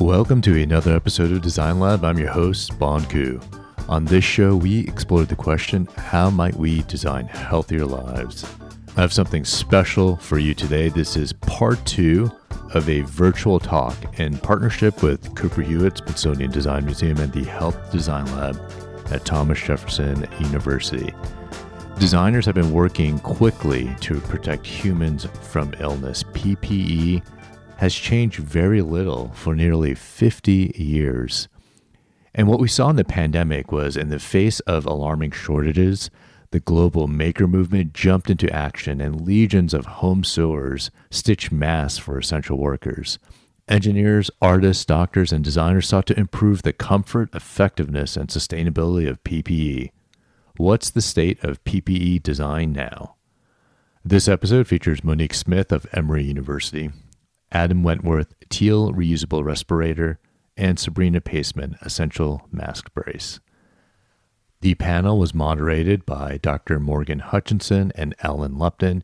Welcome to another episode of Design Lab. I'm your host, Bon Ku. On this show, we explore the question how might we design healthier lives? I have something special for you today. This is part two of a virtual talk in partnership with Cooper Hewitt Smithsonian Design Museum and the Health Design Lab at Thomas Jefferson University. Designers have been working quickly to protect humans from illness. PPE has changed very little for nearly 50 years. And what we saw in the pandemic was in the face of alarming shortages, the global maker movement jumped into action and legions of home sewers stitched masks for essential workers. Engineers, artists, doctors, and designers sought to improve the comfort, effectiveness, and sustainability of PPE. What's the state of PPE design now? This episode features Monique Smith of Emory University, Adam Wentworth, Teal Reusable Respirator, and Sabrina Paseman, Essential Mask Brace. The panel was moderated by Dr. Morgan Hutchinson and Ellen Lupton.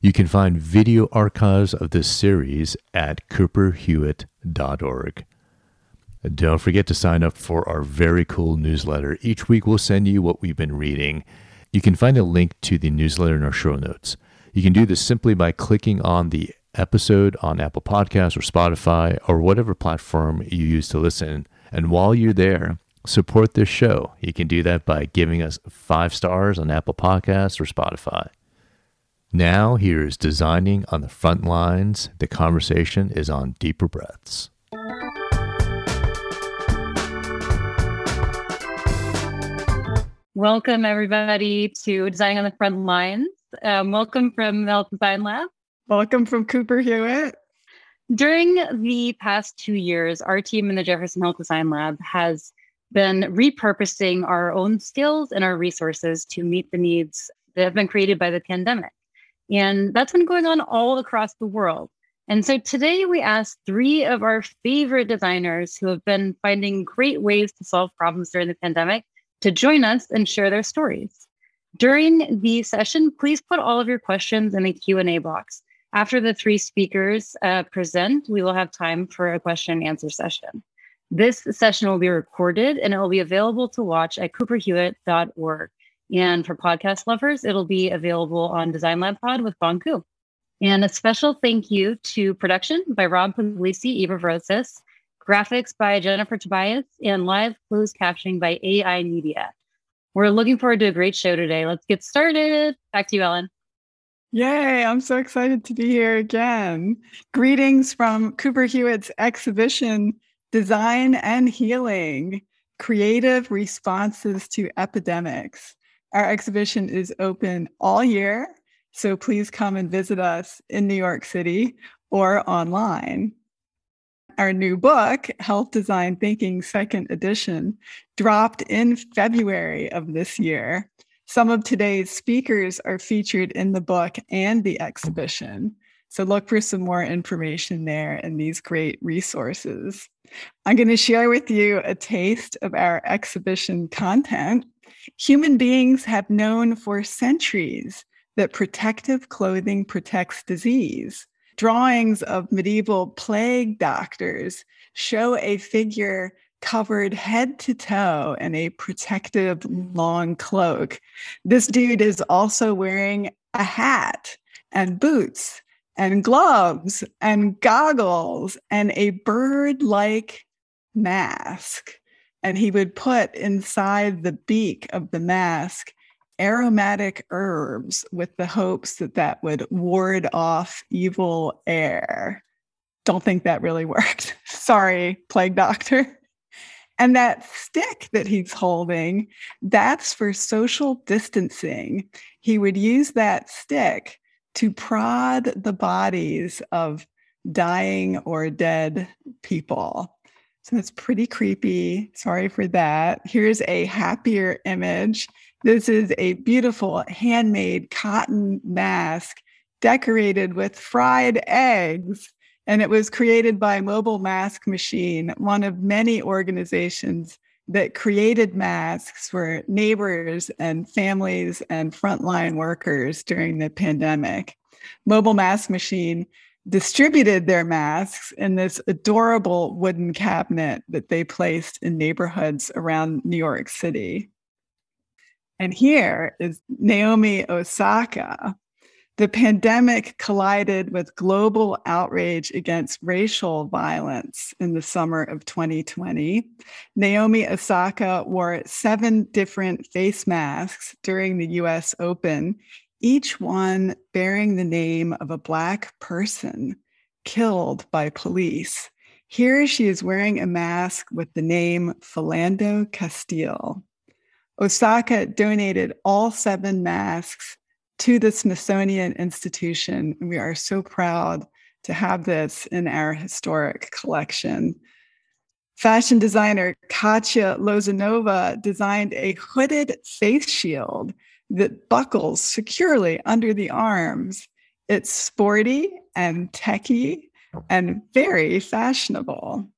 You can find video archives of this series at cooperhewitt.org. Don't forget to sign up for our very cool newsletter. Each week we'll send you what we've been reading. You can find a link to the newsletter in our show notes. You can do this simply by clicking on the episode on Apple Podcasts or Spotify or whatever platform you use to listen. And while you're there, support this show. You can do that by giving us five stars on Apple Podcasts or Spotify. Now, here's Designing on the Front Lines. The conversation is on deeper breaths. Welcome, everybody, to Designing on the Front Lines. Um, welcome from the Design Lab. Welcome from Cooper Hewitt. During the past two years, our team in the Jefferson Health Design Lab has been repurposing our own skills and our resources to meet the needs that have been created by the pandemic. And that's been going on all across the world. And so today we asked three of our favorite designers who have been finding great ways to solve problems during the pandemic to join us and share their stories. During the session, please put all of your questions in the Q&A box. After the three speakers uh, present, we will have time for a question and answer session. This session will be recorded and it will be available to watch at cooperhewitt.org. And for podcast lovers, it'll be available on Design Lab Pod with Bon Ku. And a special thank you to production by Rob Puglisi, Eva Rosas, graphics by Jennifer Tobias, and live closed captioning by AI Media. We're looking forward to a great show today. Let's get started. Back to you, Ellen. Yay, I'm so excited to be here again. Greetings from Cooper Hewitt's exhibition, Design and Healing Creative Responses to Epidemics. Our exhibition is open all year, so please come and visit us in New York City or online. Our new book, Health Design Thinking Second Edition, dropped in February of this year. Some of today's speakers are featured in the book and the exhibition. So look for some more information there and these great resources. I'm going to share with you a taste of our exhibition content. Human beings have known for centuries that protective clothing protects disease. Drawings of medieval plague doctors show a figure covered head to toe in a protective long cloak. This dude is also wearing a hat and boots and gloves and goggles and a bird like mask. And he would put inside the beak of the mask aromatic herbs with the hopes that that would ward off evil air. Don't think that really worked. Sorry, plague doctor. And that stick that he's holding, that's for social distancing. He would use that stick to prod the bodies of dying or dead people. So it's pretty creepy. Sorry for that. Here's a happier image. This is a beautiful handmade cotton mask decorated with fried eggs and it was created by Mobile Mask Machine, one of many organizations that created masks for neighbors and families and frontline workers during the pandemic. Mobile Mask Machine distributed their masks in this adorable wooden cabinet that they placed in neighborhoods around New York City. And here is Naomi Osaka. The pandemic collided with global outrage against racial violence in the summer of 2020. Naomi Osaka wore seven different face masks during the US Open each one bearing the name of a Black person killed by police. Here she is wearing a mask with the name Philando Castile. Osaka donated all seven masks to the Smithsonian Institution, we are so proud to have this in our historic collection. Fashion designer Katya Lozanova designed a hooded face shield that buckles securely under the arms. It's sporty and techy and very fashionable.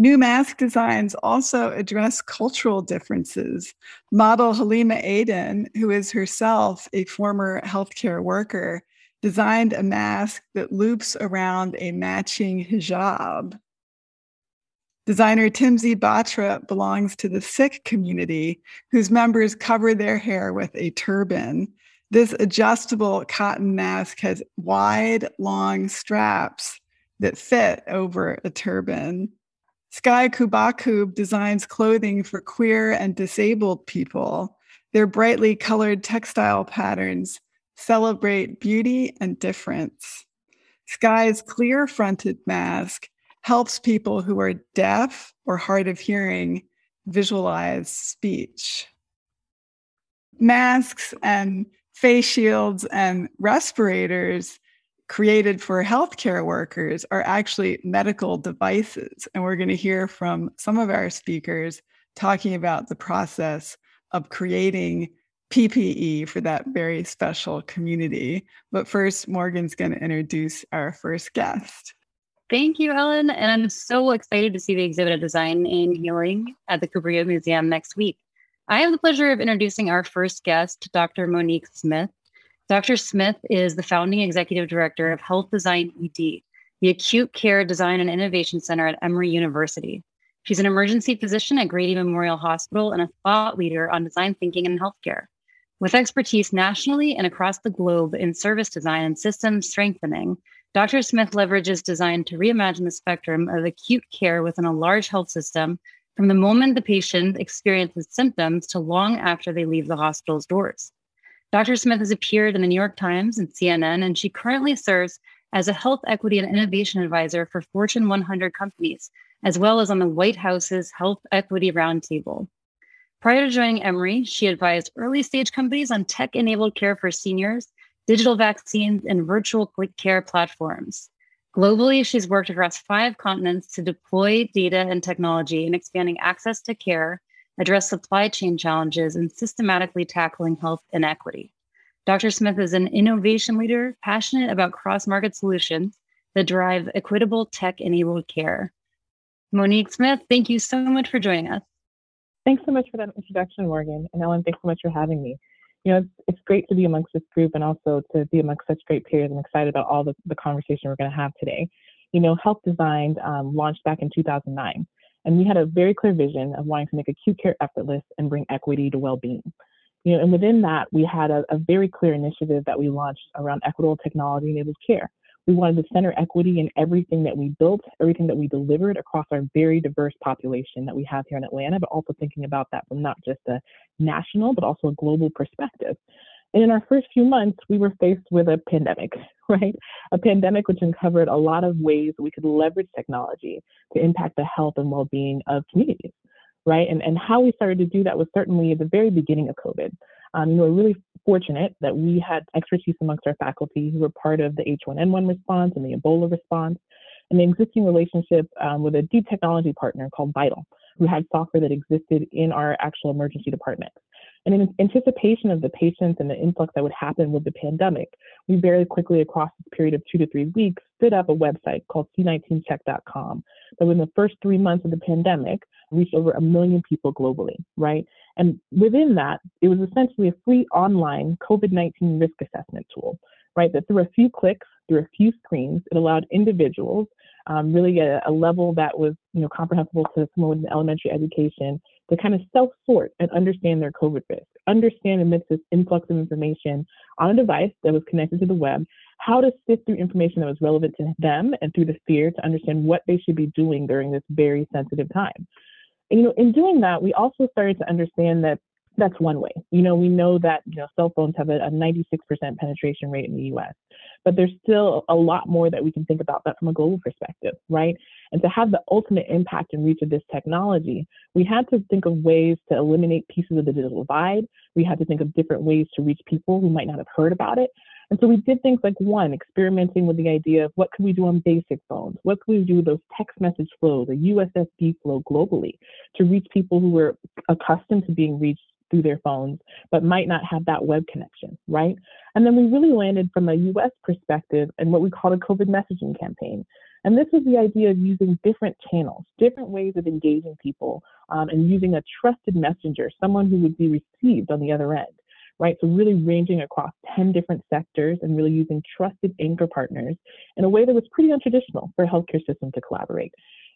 New mask designs also address cultural differences. Model Halima Aden, who is herself a former healthcare worker, designed a mask that loops around a matching hijab. Designer Timzi Batra belongs to the Sikh community, whose members cover their hair with a turban. This adjustable cotton mask has wide, long straps that fit over a turban. Sky Cubacub designs clothing for queer and disabled people. Their brightly colored textile patterns celebrate beauty and difference. Sky's clear fronted mask helps people who are deaf or hard of hearing visualize speech. Masks and face shields and respirators created for healthcare workers are actually medical devices. And we're going to hear from some of our speakers talking about the process of creating PPE for that very special community. But first, Morgan's going to introduce our first guest. Thank you, Ellen. And I'm so excited to see the exhibit of design and healing at the Hewitt Museum next week. I have the pleasure of introducing our first guest, Dr. Monique Smith. Dr. Smith is the founding executive director of Health Design ED, the Acute Care Design and Innovation Center at Emory University. She's an emergency physician at Grady Memorial Hospital and a thought leader on design thinking in healthcare. With expertise nationally and across the globe in service design and system strengthening, Dr. Smith leverages design to reimagine the spectrum of acute care within a large health system from the moment the patient experiences symptoms to long after they leave the hospital's doors. Dr. Smith has appeared in the New York Times and CNN, and she currently serves as a health equity and innovation advisor for Fortune 100 companies, as well as on the White House's Health Equity Roundtable. Prior to joining Emory, she advised early stage companies on tech enabled care for seniors, digital vaccines, and virtual care platforms. Globally, she's worked across five continents to deploy data and technology in expanding access to care address supply chain challenges, and systematically tackling health inequity. Dr. Smith is an innovation leader passionate about cross market solutions that drive equitable tech enabled care. Monique Smith, thank you so much for joining us. Thanks so much for that introduction, Morgan. And Ellen, thanks so much for having me. You know, it's, it's great to be amongst this group and also to be amongst such great peers. I'm excited about all the, the conversation we're going to have today. You know, Health Designed um, launched back in 2009. And we had a very clear vision of wanting to make acute care effortless and bring equity to well-being. You know, and within that, we had a, a very clear initiative that we launched around equitable technology-enabled care. We wanted to center equity in everything that we built, everything that we delivered across our very diverse population that we have here in Atlanta, but also thinking about that from not just a national, but also a global perspective. And in our first few months, we were faced with a pandemic, right? A pandemic which uncovered a lot of ways we could leverage technology to impact the health and well being of communities, right? And, and how we started to do that was certainly at the very beginning of COVID. Um, we were really fortunate that we had expertise amongst our faculty who were part of the H1N1 response and the Ebola response, and the existing relationship um, with a deep technology partner called Vital, who had software that existed in our actual emergency department. And in anticipation of the patients and the influx that would happen with the pandemic, we very quickly, across this period of two to three weeks, stood up a website called C19check.com that within the first three months of the pandemic reached over a million people globally, right? And within that, it was essentially a free online COVID 19 risk assessment tool right? That through a few clicks, through a few screens, it allowed individuals um, really a, a, level that was you know comprehensible to someone with an elementary education to kind of self-sort and understand their COVID risk, understand amidst this influx of information on a device that was connected to the web, how to sift through information that was relevant to them and through the fear to understand what they should be doing during this very sensitive time. And, you know, in doing that, we also started to understand that that's one way. You know, we know that you know cell phones have a, a 96% penetration rate in the U.S., but there's still a lot more that we can think about that from a global perspective, right? And to have the ultimate impact and reach of this technology, we had to think of ways to eliminate pieces of the digital divide. We had to think of different ways to reach people who might not have heard about it. And so we did things like one, experimenting with the idea of what could we do on basic phones? What could we do with those text message flows, a USSD flow globally to reach people who were accustomed to being reached through their phones, but might not have that web connection, right? And then we really landed from a US perspective in what we call a COVID messaging campaign. And this was the idea of using different channels, different ways of engaging people, um, and using a trusted messenger, someone who would be received on the other end, right? So, really ranging across 10 different sectors and really using trusted anchor partners in a way that was pretty untraditional for a healthcare system to collaborate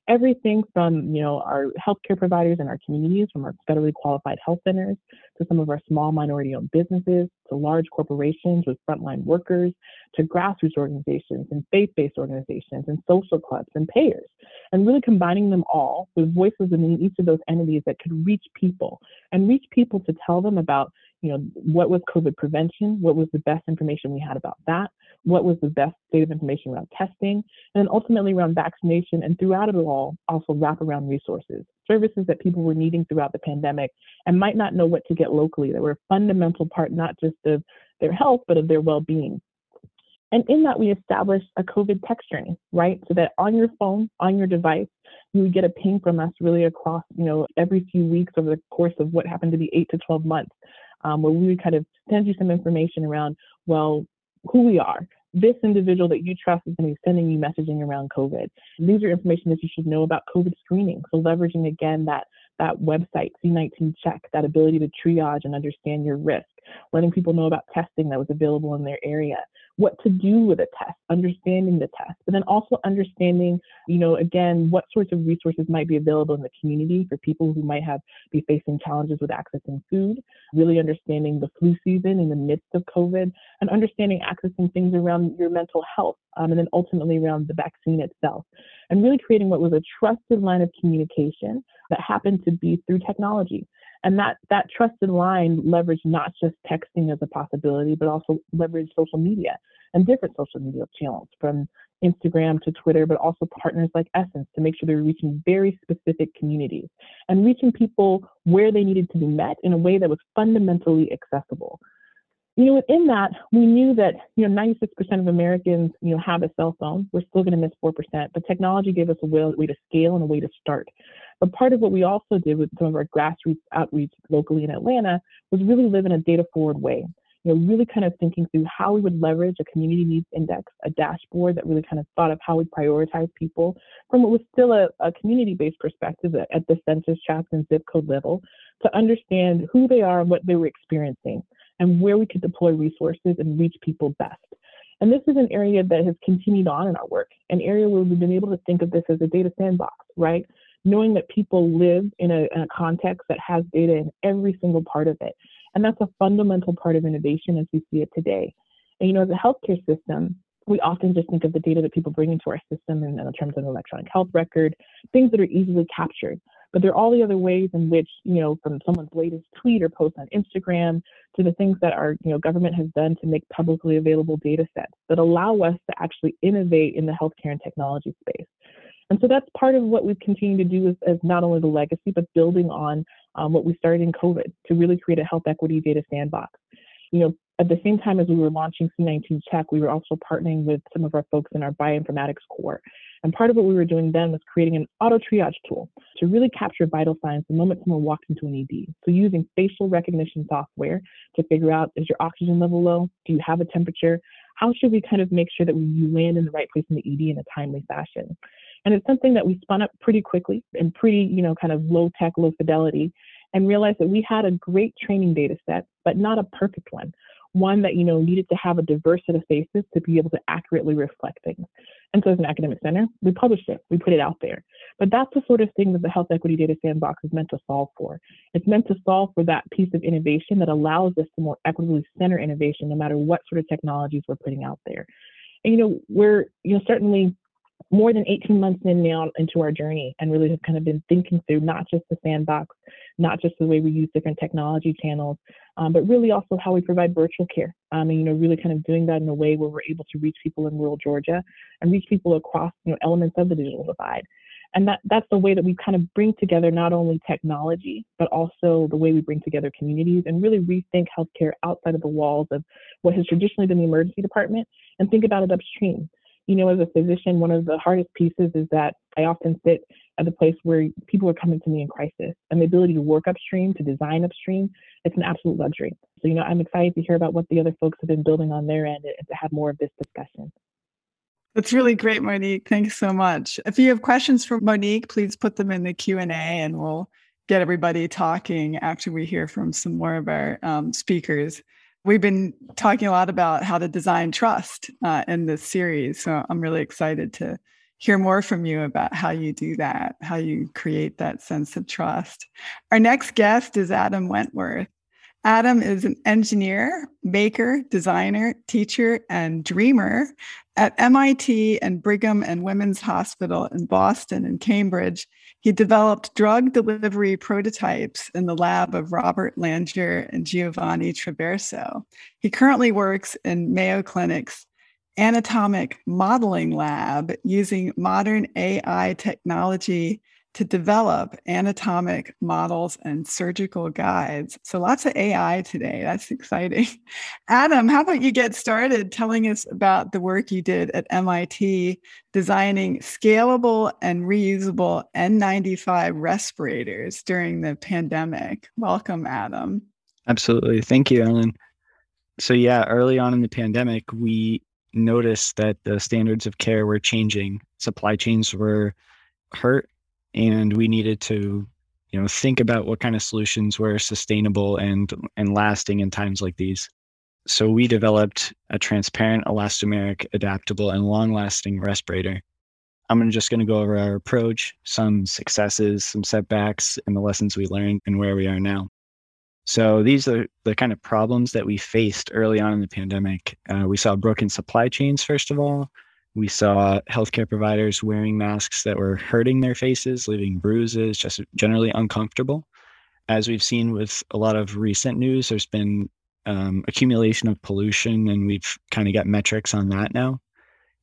everything from you know our healthcare providers and our communities, from our federally qualified health centers to some of our small minority-owned businesses, to large corporations with frontline workers, to grassroots organizations and faith-based organizations and social clubs and payers, and really combining them all with voices in each of those entities that could reach people and reach people to tell them about you know what was COVID prevention, what was the best information we had about that, what was the best state of information around testing, and then ultimately around vaccination, and throughout it all, also wrap around resources, services that people were needing throughout the pandemic and might not know what to get locally that were a fundamental part not just of their health, but of their well being. And in that, we established a COVID text journey, right? So that on your phone, on your device, you would get a ping from us really across, you know, every few weeks over the course of what happened to be eight to 12 months, um, where we would kind of send you some information around, well, who we are. This individual that you trust is going to be sending you messaging around COVID. These are information that you should know about COVID screening. So leveraging again that that website, C19 Check, that ability to triage and understand your risk, letting people know about testing that was available in their area, what to do with a test, understanding the test, but then also understanding, you know, again, what sorts of resources might be available in the community for people who might have be facing challenges with accessing food, really understanding the flu season in the midst of COVID, and understanding accessing things around your mental health, um, and then ultimately around the vaccine itself, and really creating what was a trusted line of communication that happened to be through technology. And that, that trusted line leveraged not just texting as a possibility, but also leveraged social media and different social media channels from Instagram to Twitter, but also partners like Essence to make sure they're reaching very specific communities and reaching people where they needed to be met in a way that was fundamentally accessible you know, within that, we knew that, you know, 96% of Americans, you know, have a cell phone. We're still going to miss 4%, but technology gave us a way to scale and a way to start. But part of what we also did with some of our grassroots outreach locally in Atlanta was really live in a data forward way. You know, really kind of thinking through how we would leverage a community needs index, a dashboard that really kind of thought of how we prioritize people from what was still a, a community-based perspective at, at the census tract and zip code level to understand who they are and what they were experiencing and where we could deploy resources and reach people best. And this is an area that has continued on in our work, an area where we've been able to think of this as a data sandbox, right? Knowing that people live in a, in a context that has data in every single part of it. And that's a fundamental part of innovation as we see it today. And, you know, as a healthcare system, we often just think of the data that people bring into our system in, in terms of an electronic health record, things that are easily captured. But there are all the other ways in which, you know, from someone's latest tweet or post on Instagram to the things that our, you know, government has done to make publicly available data sets that allow us to actually innovate in the healthcare and technology space. And so that's part of what we've continued to do as not only the legacy, but building on um, what we started in COVID to really create a health equity data sandbox. You know, at the same time as we were launching C19 Check, we were also partnering with some of our folks in our bioinformatics core and part of what we were doing then was creating an auto triage tool to really capture vital signs the moment someone walked into an ED. So using facial recognition software to figure out is your oxygen level low? Do you have a temperature? How should we kind of make sure that you land in the right place in the ED in a timely fashion? And it's something that we spun up pretty quickly and pretty, you know, kind of low tech, low fidelity, and realized that we had a great training data set, but not a perfect one one that, you know, needed to have a diverse set of faces to be able to accurately reflect things. And so as an academic center, we published it, we put it out there. But that's the sort of thing that the Health Equity Data Sandbox is meant to solve for. It's meant to solve for that piece of innovation that allows us to more equitably center innovation no matter what sort of technologies we're putting out there. And you know, we're you know certainly more than 18 months in now into our journey and really have kind of been thinking through not just the sandbox, not just the way we use different technology channels, um, but really also how we provide virtual care. Um, and, you know, really kind of doing that in a way where we're able to reach people in rural Georgia and reach people across, you know, elements of the digital divide. And that, that's the way that we kind of bring together not only technology, but also the way we bring together communities and really rethink healthcare outside of the walls of what has traditionally been the emergency department and think about it upstream you know, as a physician, one of the hardest pieces is that I often sit at the place where people are coming to me in crisis and the ability to work upstream, to design upstream, it's an absolute luxury. So, you know, I'm excited to hear about what the other folks have been building on their end and to have more of this discussion. That's really great, Monique. Thanks so much. If you have questions for Monique, please put them in the Q&A and we'll get everybody talking after we hear from some more of our um, speakers. We've been talking a lot about how to design trust uh, in this series. So I'm really excited to hear more from you about how you do that, how you create that sense of trust. Our next guest is Adam Wentworth. Adam is an engineer, maker, designer, teacher, and dreamer at MIT and Brigham and Women's Hospital in Boston and Cambridge. He developed drug delivery prototypes in the lab of Robert Langer and Giovanni Traverso. He currently works in Mayo Clinic's anatomic modeling lab using modern AI technology to develop anatomic models and surgical guides. So lots of AI today. That's exciting. Adam, how about you get started telling us about the work you did at MIT designing scalable and reusable N95 respirators during the pandemic? Welcome, Adam. Absolutely. Thank you, Ellen. So, yeah, early on in the pandemic, we noticed that the standards of care were changing. Supply chains were hurt and we needed to you know think about what kind of solutions were sustainable and and lasting in times like these. So we developed a transparent elastomeric adaptable and long lasting respirator. I'm just going to go over our approach some successes some setbacks and the lessons we learned and where we are now so these are the kind of problems that we faced early on in the pandemic uh, we saw broken supply chains first of all we saw healthcare providers wearing masks that were hurting their faces, leaving bruises, just generally uncomfortable. As we've seen with a lot of recent news, there's been um, accumulation of pollution, and we've kind of got metrics on that now.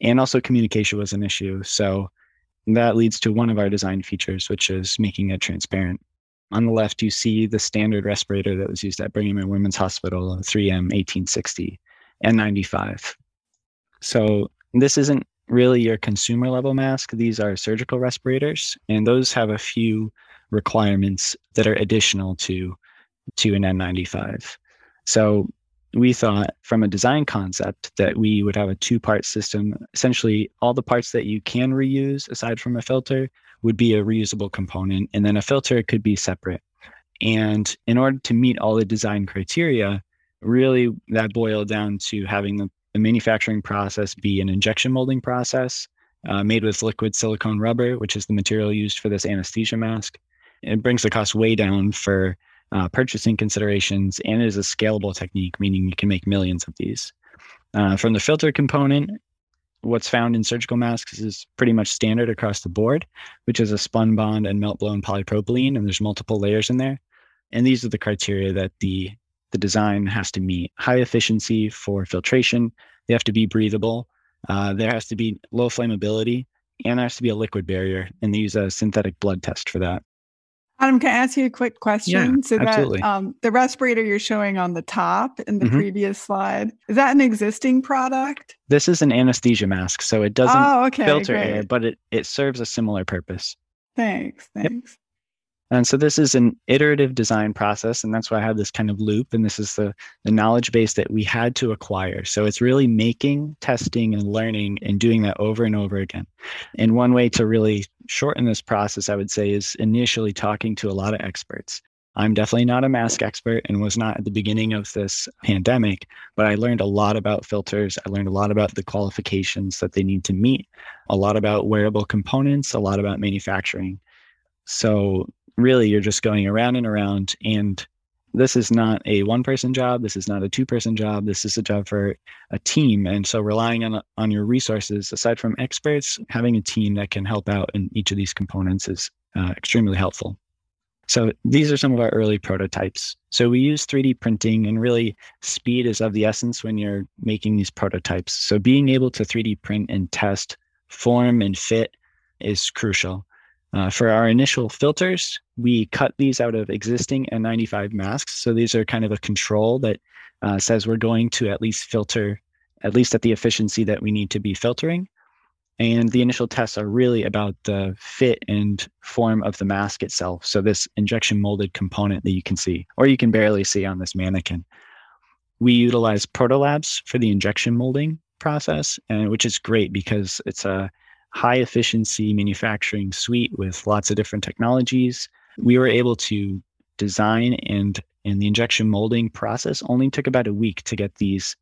And also, communication was an issue. So that leads to one of our design features, which is making it transparent. On the left, you see the standard respirator that was used at Brigham and Women's Hospital, 3M 1860 N95. So this isn't really your consumer level mask. These are surgical respirators, and those have a few requirements that are additional to to an N95. So we thought from a design concept that we would have a two part system. Essentially, all the parts that you can reuse aside from a filter would be a reusable component, and then a filter could be separate. And in order to meet all the design criteria, really that boiled down to having the the manufacturing process be an injection molding process uh, made with liquid silicone rubber, which is the material used for this anesthesia mask. It brings the cost way down for uh, purchasing considerations and is a scalable technique, meaning you can make millions of these. Uh, from the filter component, what's found in surgical masks is pretty much standard across the board, which is a spun bond and melt blown polypropylene, and there's multiple layers in there. And these are the criteria that the the design has to meet high efficiency for filtration. They have to be breathable. Uh, there has to be low flammability, and there has to be a liquid barrier. And they use a synthetic blood test for that. Adam, can I ask you a quick question? Yeah, so absolutely. that um, the respirator you're showing on the top in the mm-hmm. previous slide is that an existing product? This is an anesthesia mask, so it doesn't oh, okay, filter great. air, but it it serves a similar purpose. Thanks. Thanks. Yep. And so this is an iterative design process, and that's why I have this kind of loop. And this is the, the knowledge base that we had to acquire. So it's really making, testing, and learning and doing that over and over again. And one way to really shorten this process, I would say, is initially talking to a lot of experts. I'm definitely not a mask expert and was not at the beginning of this pandemic, but I learned a lot about filters. I learned a lot about the qualifications that they need to meet, a lot about wearable components, a lot about manufacturing. So, really, you're just going around and around. And this is not a one person job. This is not a two person job. This is a job for a team. And so, relying on, on your resources, aside from experts, having a team that can help out in each of these components is uh, extremely helpful. So these are some of our early prototypes. So we use 3D printing and really speed is of the essence when you're making these prototypes. So being able to 3D print and test form and fit is crucial. Uh, for our initial filters, we cut these out of existing N95 masks. So these are kind of a control that uh, says we're going to at least filter, at least at the efficiency that we need to be filtering. And the initial tests are really about the fit and form of the mask itself. So this injection molded component that you can see, or you can barely see on this mannequin. We utilize Protolabs for the injection molding process, and which is great because it's a high efficiency manufacturing suite with lots of different technologies. We were able to design and and the injection molding process only took about a week to get these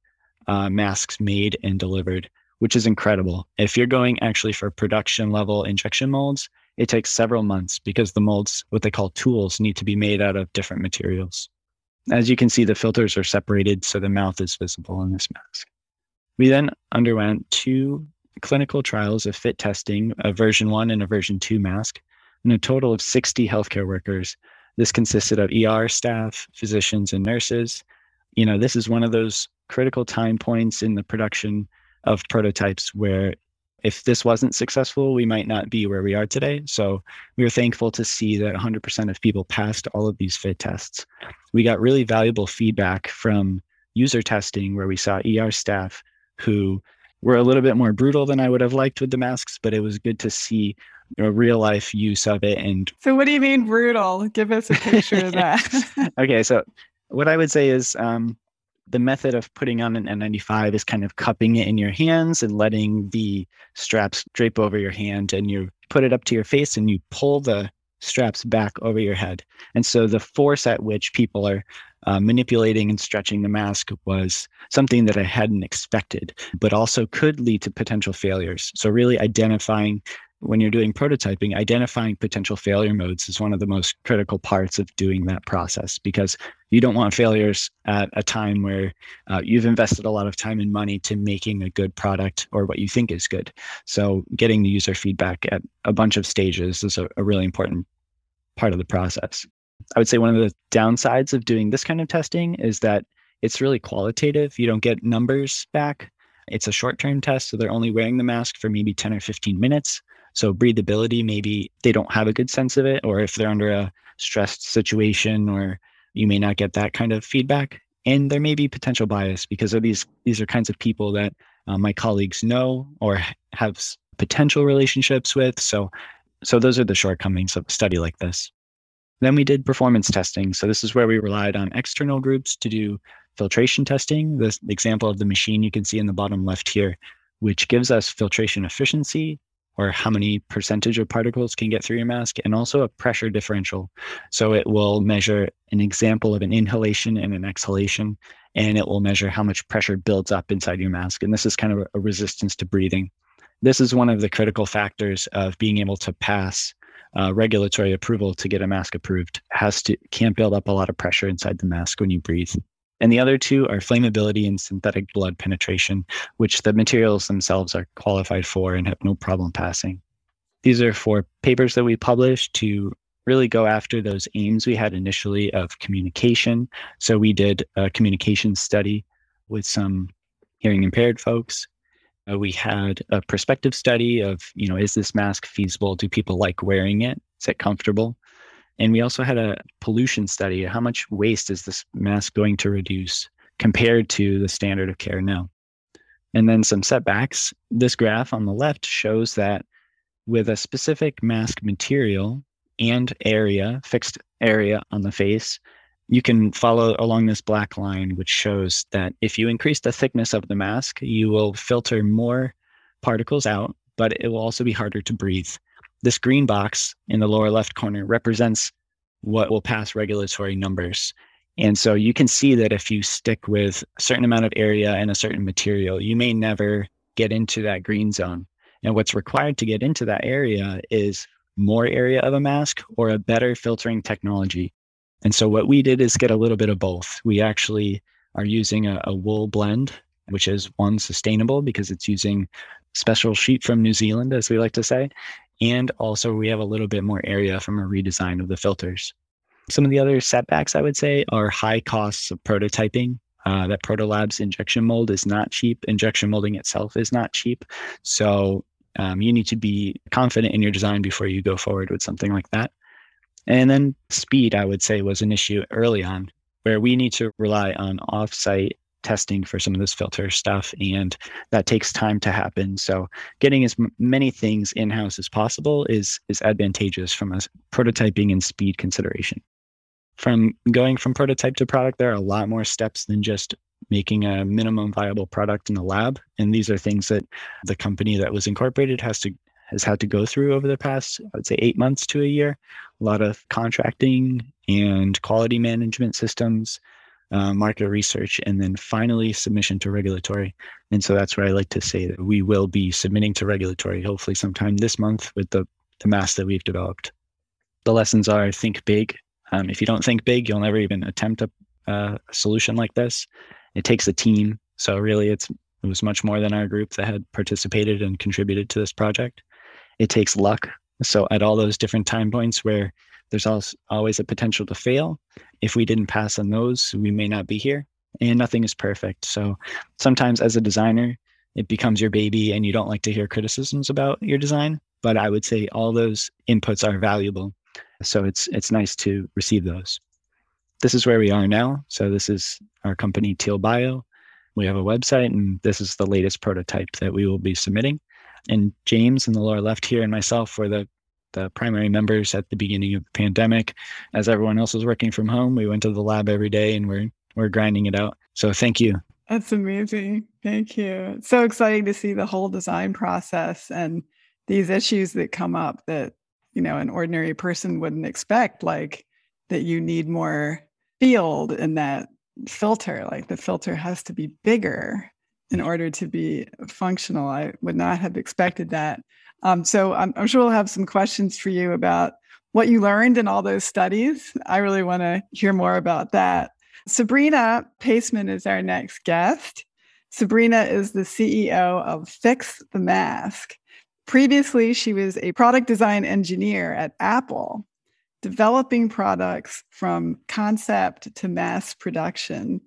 uh, masks made and delivered which is incredible. If you're going actually for production level injection molds, it takes several months because the molds, what they call tools, need to be made out of different materials. As you can see, the filters are separated so the mouth is visible in this mask. We then underwent two clinical trials of fit testing, a version one and a version two mask, and a total of 60 healthcare workers. This consisted of ER staff, physicians, and nurses. You know, this is one of those critical time points in the production of prototypes where if this wasn't successful, we might not be where we are today. So we were thankful to see that 100% of people passed all of these fit tests. We got really valuable feedback from user testing where we saw ER staff who were a little bit more brutal than I would have liked with the masks, but it was good to see a real life use of it. And so, what do you mean brutal? Give us a picture of that. okay, so what I would say is um, the method of putting on an N95 is kind of cupping it in your hands and letting the straps drape over your hand and you put it up to your face and you pull the straps back over your head. And so the force at which people are uh, manipulating and stretching the mask was something that I hadn't expected, but also could lead to potential failures. So, really identifying when you're doing prototyping, identifying potential failure modes is one of the most critical parts of doing that process because you don't want failures at a time where uh, you've invested a lot of time and money to making a good product or what you think is good. So, getting the user feedback at a bunch of stages is a, a really important part of the process. I would say one of the downsides of doing this kind of testing is that it's really qualitative. You don't get numbers back. It's a short term test, so they're only wearing the mask for maybe 10 or 15 minutes. So breathability, maybe they don't have a good sense of it, or if they're under a stressed situation, or you may not get that kind of feedback. And there may be potential bias because of these these are kinds of people that uh, my colleagues know or have potential relationships with. So so those are the shortcomings of a study like this. Then we did performance testing. So this is where we relied on external groups to do filtration testing. This example of the machine you can see in the bottom left here, which gives us filtration efficiency or how many percentage of particles can get through your mask, and also a pressure differential. So it will measure an example of an inhalation and an exhalation, and it will measure how much pressure builds up inside your mask. And this is kind of a resistance to breathing. This is one of the critical factors of being able to pass uh, regulatory approval to get a mask approved. Has to can't build up a lot of pressure inside the mask when you breathe. And the other two are flammability and synthetic blood penetration, which the materials themselves are qualified for and have no problem passing. These are four papers that we published to really go after those aims we had initially of communication. So we did a communication study with some hearing impaired folks. Uh, we had a prospective study of, you know, is this mask feasible? Do people like wearing it? Is it comfortable? And we also had a pollution study. How much waste is this mask going to reduce compared to the standard of care now? And then some setbacks. This graph on the left shows that with a specific mask material and area, fixed area on the face, you can follow along this black line, which shows that if you increase the thickness of the mask, you will filter more particles out, but it will also be harder to breathe. This green box in the lower left corner represents what will pass regulatory numbers. And so you can see that if you stick with a certain amount of area and a certain material, you may never get into that green zone. And what's required to get into that area is more area of a mask or a better filtering technology. And so what we did is get a little bit of both. We actually are using a, a wool blend, which is one sustainable because it's using special sheep from New Zealand, as we like to say. And also we have a little bit more area from a redesign of the filters. Some of the other setbacks I would say are high costs of prototyping. Uh, that Protolabs injection mold is not cheap. Injection molding itself is not cheap. So um, you need to be confident in your design before you go forward with something like that. And then speed, I would say, was an issue early on where we need to rely on offsite testing for some of this filter stuff and that takes time to happen so getting as many things in house as possible is is advantageous from a prototyping and speed consideration from going from prototype to product there are a lot more steps than just making a minimum viable product in the lab. And these are things that the company that was incorporated has to has had to go through over the past, I would say, eight months to a year. A lot of contracting and quality management systems, uh, market research, and then finally submission to regulatory. And so that's where I like to say that we will be submitting to regulatory hopefully sometime this month with the, the mass that we've developed. The lessons are think big. Um, if you don't think big, you'll never even attempt a, uh, a solution like this it takes a team. So really, it's it was much more than our group that had participated and contributed to this project. It takes luck. So at all those different time points where there's also always a potential to fail, if we didn't pass on those, we may not be here. And nothing is perfect. So sometimes as a designer, it becomes your baby and you don't like to hear criticisms about your design. But I would say all those inputs are valuable. So it's it's nice to receive those this is where we are now. So this is our company Teal Bio. We have a website, and this is the latest prototype that we will be submitting. And James in the lower left here and myself were the the primary members at the beginning of the pandemic. As everyone else was working from home, we went to the lab every day and we're we're grinding it out. So thank you. That's amazing. Thank you. It's so exciting to see the whole design process and these issues that come up that, you know, an ordinary person wouldn't expect, like that you need more field in that filter. Like the filter has to be bigger in order to be functional. I would not have expected that. Um, so I'm, I'm, sure we'll have some questions for you about what you learned in all those studies. I really want to hear more about that. Sabrina Paseman is our next guest. Sabrina is the CEO of Fix the Mask. Previously, she was a product design engineer at Apple developing products from concept to mass production.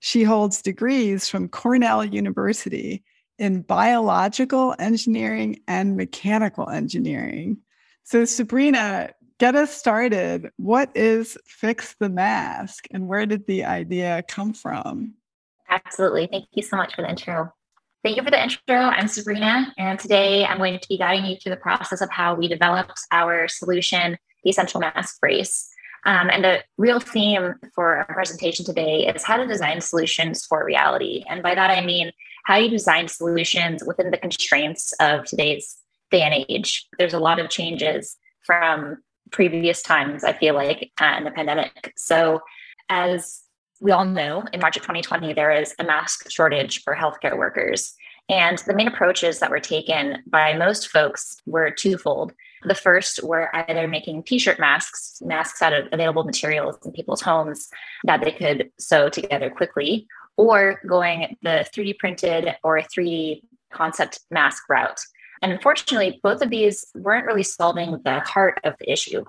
She holds degrees from Cornell University in biological engineering and mechanical engineering. So, Sabrina, get us started. What is Fix the Mask and where did the idea come from? Absolutely. Thank you so much for the intro. Thank you for the intro. I'm Sabrina, and today I'm going to be guiding you through the process of how we developed our solution the essential mask brace. Um, and the real theme for our presentation today is how to design solutions for reality. And by that, I mean how you design solutions within the constraints of today's day and age. There's a lot of changes from previous times, I feel like, uh, in the pandemic. So, as we all know, in March of 2020, there is a mask shortage for healthcare workers. And the main approaches that were taken by most folks were twofold. The first were either making t-shirt masks, masks out of available materials in people's homes that they could sew together quickly, or going the 3D printed or 3D concept mask route. And unfortunately, both of these weren't really solving the heart of the issue.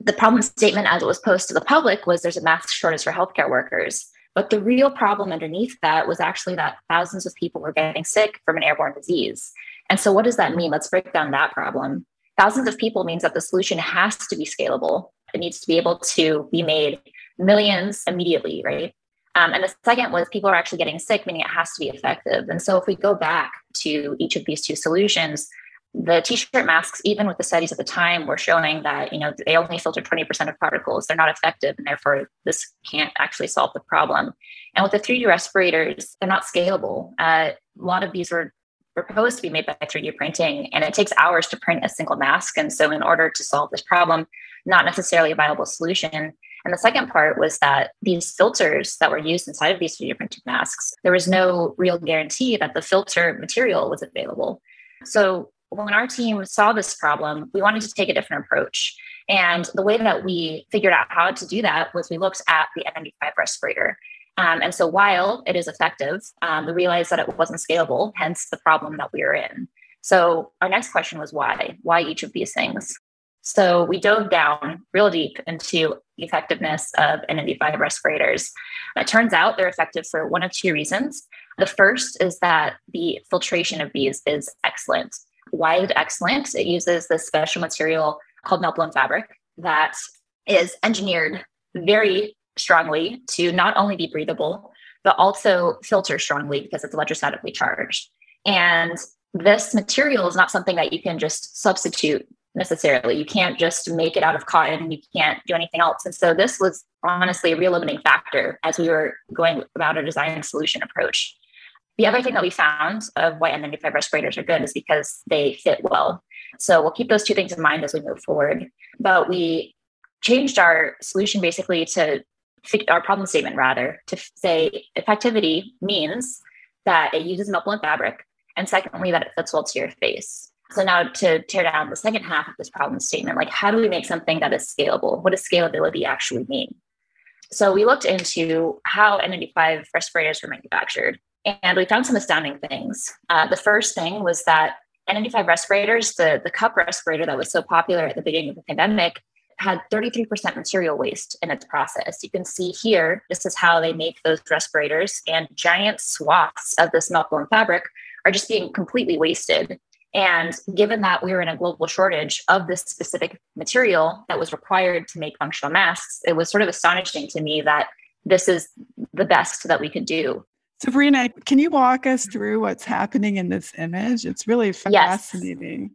The problem statement as it was posed to the public was there's a mask shortage for healthcare workers. But the real problem underneath that was actually that thousands of people were getting sick from an airborne disease. And so, what does that mean? Let's break down that problem thousands of people means that the solution has to be scalable. It needs to be able to be made millions immediately, right? Um, and the second was people are actually getting sick, meaning it has to be effective. And so if we go back to each of these two solutions, the t-shirt masks, even with the studies at the time, were showing that you know they only filter 20% of particles. They're not effective, and therefore this can't actually solve the problem. And with the 3D respirators, they're not scalable. Uh, a lot of these were proposed to be made by 3D printing, and it takes hours to print a single mask. And so, in order to solve this problem, not necessarily a viable solution. And the second part was that these filters that were used inside of these 3D printed masks, there was no real guarantee that the filter material was available. So when our team saw this problem, we wanted to take a different approach. And the way that we figured out how to do that was we looked at the N95 respirator. Um, and so while it is effective, um, we realized that it wasn't scalable, hence the problem that we were in. So our next question was why? Why each of these things? So we dove down real deep into the effectiveness of N95 respirators. it turns out they're effective for one of two reasons. The first is that the filtration of these is excellent. Why is it excellent? It uses this special material called melt-blown fabric that is engineered very strongly to not only be breathable, but also filter strongly because it's electrostatically charged. And this material is not something that you can just substitute necessarily. You can't just make it out of cotton. You can't do anything else. And so this was honestly a real limiting factor as we were going about a design solution approach. The other thing that we found of why N95 respirators are good is because they fit well. So we'll keep those two things in mind as we move forward. But we changed our solution basically to our problem statement rather to say effectivity means that it uses blown fabric and secondly that it fits well to your face so now to tear down the second half of this problem statement, like how do we make something that is scalable? What does scalability actually mean? So we looked into how N95 respirators were manufactured, and we found some astounding things. Uh, the first thing was that N95 respirators, the, the cup respirator that was so popular at the beginning of the pandemic, had 33% material waste in its process. You can see here, this is how they make those respirators, and giant swaths of this melt blown fabric are just being completely wasted and given that we were in a global shortage of this specific material that was required to make functional masks, it was sort of astonishing to me that this is the best that we could do. Sabrina, can you walk us through what's happening in this image? It's really fascinating. Yes.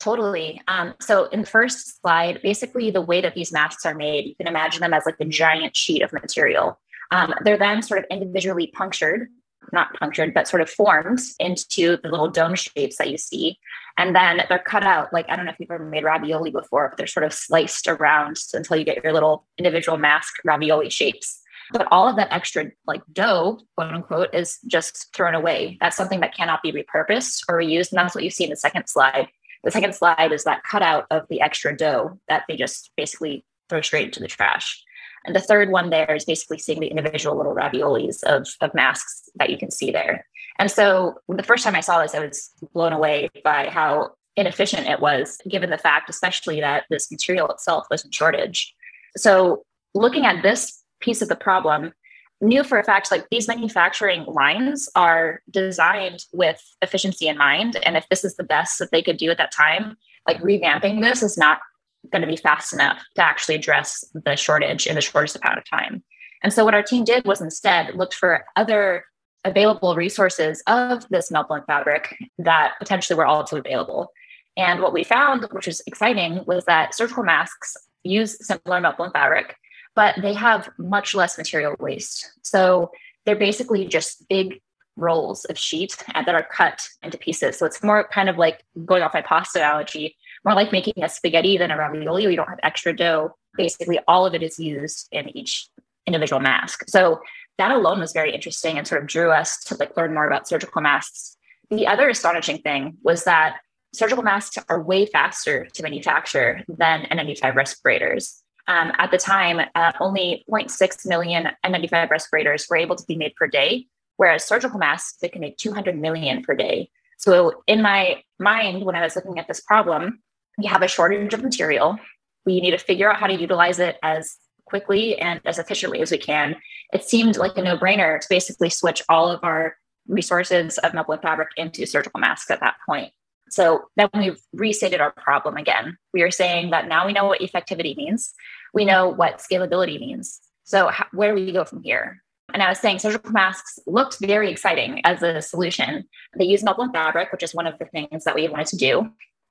Totally. Um, so in the first slide, basically the way that these masks are made, you can imagine them as like a giant sheet of material. Um, they're then sort of individually punctured not punctured, but sort of formed into the little dome shapes that you see. And then they're cut out. Like, I don't know if you've ever made ravioli before, but they're sort of sliced around until you get your little individual mask ravioli shapes. But all of that extra like dough, quote unquote, is just thrown away. That's something that cannot be repurposed or reused. And that's what you see in the second slide. The second slide is that cutout of the extra dough that they just basically throw straight into the trash. And the third one there is basically seeing the individual little raviolis of, of masks that you can see there. And so the first time I saw this, I was blown away by how inefficient it was, given the fact, especially that this material itself was in shortage. So looking at this piece of the problem, knew for a fact like these manufacturing lines are designed with efficiency in mind. And if this is the best that they could do at that time, like revamping this is not going to be fast enough to actually address the shortage in the shortest amount of time. And so what our team did was instead looked for other available resources of this blown fabric that potentially were also available. And what we found, which is exciting, was that surgical masks use similar blown fabric, but they have much less material waste. So they're basically just big rolls of sheet that are cut into pieces. So it's more kind of like going off my pasta analogy, more like making a spaghetti than a ravioli you don't have extra dough. Basically, all of it is used in each individual mask. So that alone was very interesting and sort of drew us to like learn more about surgical masks. The other astonishing thing was that surgical masks are way faster to manufacture than N95 respirators. Um, at the time, uh, only 0.6 million N95 respirators were able to be made per day, whereas surgical masks, they can make 200 million per day. So in my mind, when I was looking at this problem, we have a shortage of material. We need to figure out how to utilize it as quickly and as efficiently as we can. It seemed like a no brainer to basically switch all of our resources of melt fabric into surgical masks at that point. So then we've restated our problem again. We are saying that now we know what effectivity means, we know what scalability means. So, how, where do we go from here? And I was saying surgical masks looked very exciting as a solution. They use melt fabric, which is one of the things that we wanted to do.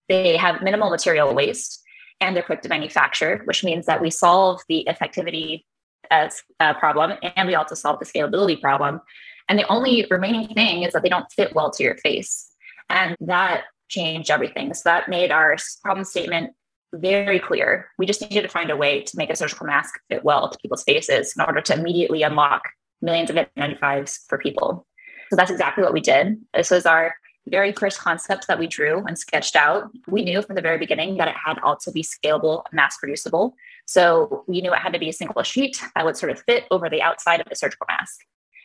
They have minimal material waste and they're quick to manufacture, which means that we solve the effectivity as a problem and we also solve the scalability problem. And the only remaining thing is that they don't fit well to your face. And that changed everything. So that made our problem statement very clear. We just needed to find a way to make a surgical mask fit well to people's faces in order to immediately unlock millions of N95s for people. So that's exactly what we did. This was our very first concept that we drew and sketched out. We knew from the very beginning that it had also be scalable, mass producible. So we knew it had to be a single sheet that would sort of fit over the outside of the surgical mask.